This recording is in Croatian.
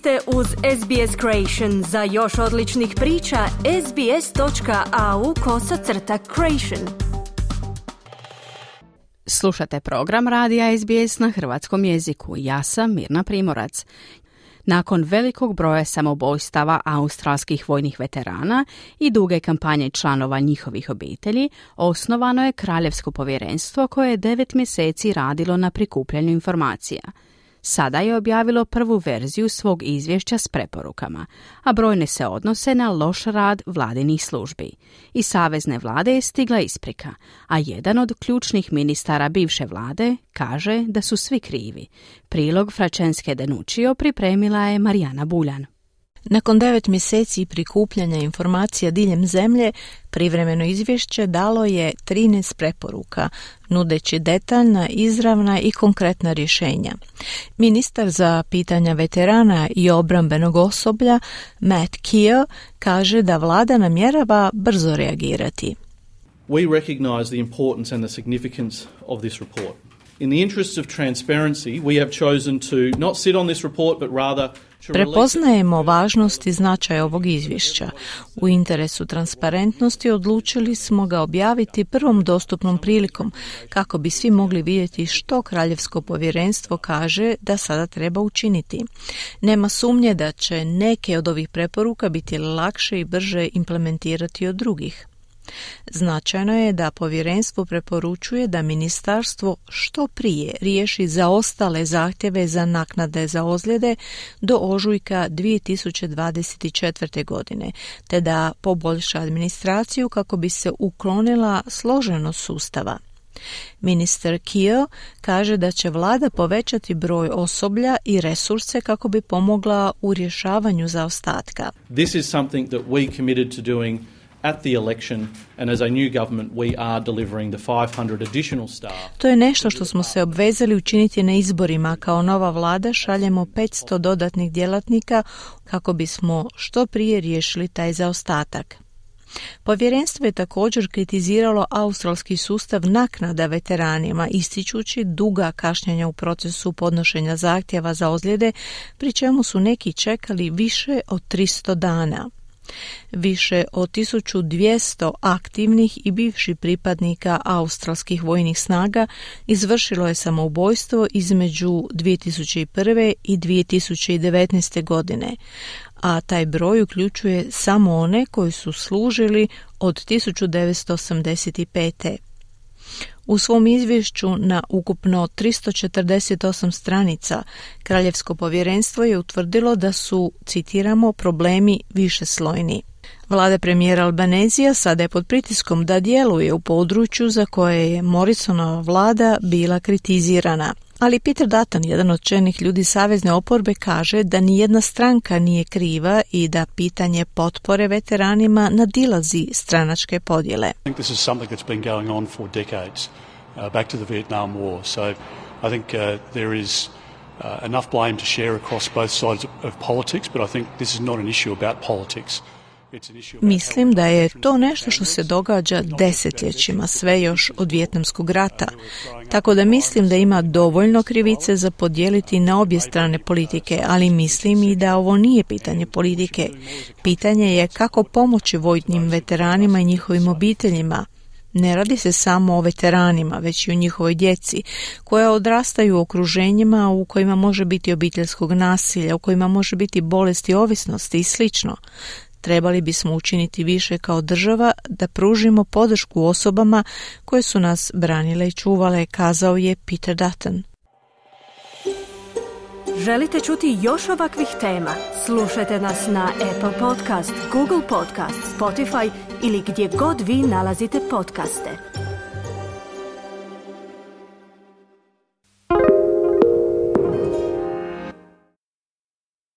ste uz SBS Creation. Za još odličnih priča, sbs.au kosacrta creation. Slušate program Radija SBS na hrvatskom jeziku. Ja sam Mirna Primorac. Nakon velikog broja samobojstava australskih vojnih veterana i duge kampanje članova njihovih obitelji, osnovano je Kraljevsko povjerenstvo koje je devet mjeseci radilo na prikupljanju informacija – sada je objavilo prvu verziju svog izvješća s preporukama, a brojne se odnose na loš rad vladinih službi. I savezne vlade je stigla isprika, a jedan od ključnih ministara bivše vlade kaže da su svi krivi. Prilog Fračenske Denučio pripremila je Marijana Buljan. Nakon devet mjeseci prikupljanja informacija diljem zemlje, privremeno izvješće dalo je 13 preporuka, nudeći detaljna, izravna i konkretna rješenja. Ministar za pitanja veterana i obrambenog osoblja, Matt Keo, kaže da vlada namjerava brzo reagirati. We recognize the importance and the significance of this report. In the interests of transparency, we have chosen to not sit on this report, but rather Prepoznajemo važnost i značaj ovog izvješća. U interesu transparentnosti odlučili smo ga objaviti prvom dostupnom prilikom kako bi svi mogli vidjeti što Kraljevsko povjerenstvo kaže da sada treba učiniti. Nema sumnje da će neke od ovih preporuka biti lakše i brže implementirati od drugih. Značajno je da povjerenstvo preporučuje da ministarstvo što prije riješi zaostale zahtjeve za naknade za ozljede do ožujka 2024. godine, te da poboljša administraciju kako bi se uklonila složenost sustava. Ministar Kio kaže da će vlada povećati broj osoblja i resurse kako bi pomogla u rješavanju zaostatka. This is something that we committed to doing at the election and as a new government we are delivering the 500 additional staff. To je nešto što smo se obvezali učiniti na izborima. Kao nova vlada šaljemo 500 dodatnih djelatnika kako bismo što prije riješili taj zaostatak. Povjerenstvo je također kritiziralo australski sustav naknada veteranima, ističući duga kašnjenja u procesu podnošenja zahtjeva za ozljede, pri čemu su neki čekali više od 300 dana. Više od 1200 aktivnih i bivših pripadnika australskih vojnih snaga izvršilo je samoubojstvo između 2001. i 2019. godine, a taj broj uključuje samo one koji su služili od 1985. U svom izvješću na ukupno 348 stranica Kraljevsko povjerenstvo je utvrdilo da su, citiramo, problemi više slojni. Vlada premijera Albanezija sada je pod pritiskom da djeluje u području za koje je Morrisonova vlada bila kritizirana. Ali Peter Dutton, jedan od čelnih ljudi savezne oporbe, kaže da ni jedna stranka nije kriva i da pitanje potpore veteranima nadilazi stranačke podjele. I think this is something that's been going on for decades, uh, back to the Vietnam War. So I think uh, there is uh, enough blame to share across both sides of politics, but I think this is not an issue about politics. Mislim da je to nešto što se događa desetljećima, sve još od Vjetnamskog rata. Tako da mislim da ima dovoljno krivice za podijeliti na obje strane politike, ali mislim i da ovo nije pitanje politike. Pitanje je kako pomoći vojnim veteranima i njihovim obiteljima. Ne radi se samo o veteranima, već i o njihovoj djeci, koja odrastaju u okruženjima u kojima može biti obiteljskog nasilja, u kojima može biti bolesti ovisnosti i slično. Trebali bismo učiniti više kao država da pružimo podršku osobama koje su nas branile i čuvale, kazao je Peter Dutton. Želite čuti još ovakvih tema? Slušajte nas na Apple Podcast, Google Podcast, Spotify ili gdje god vi nalazite podcaste.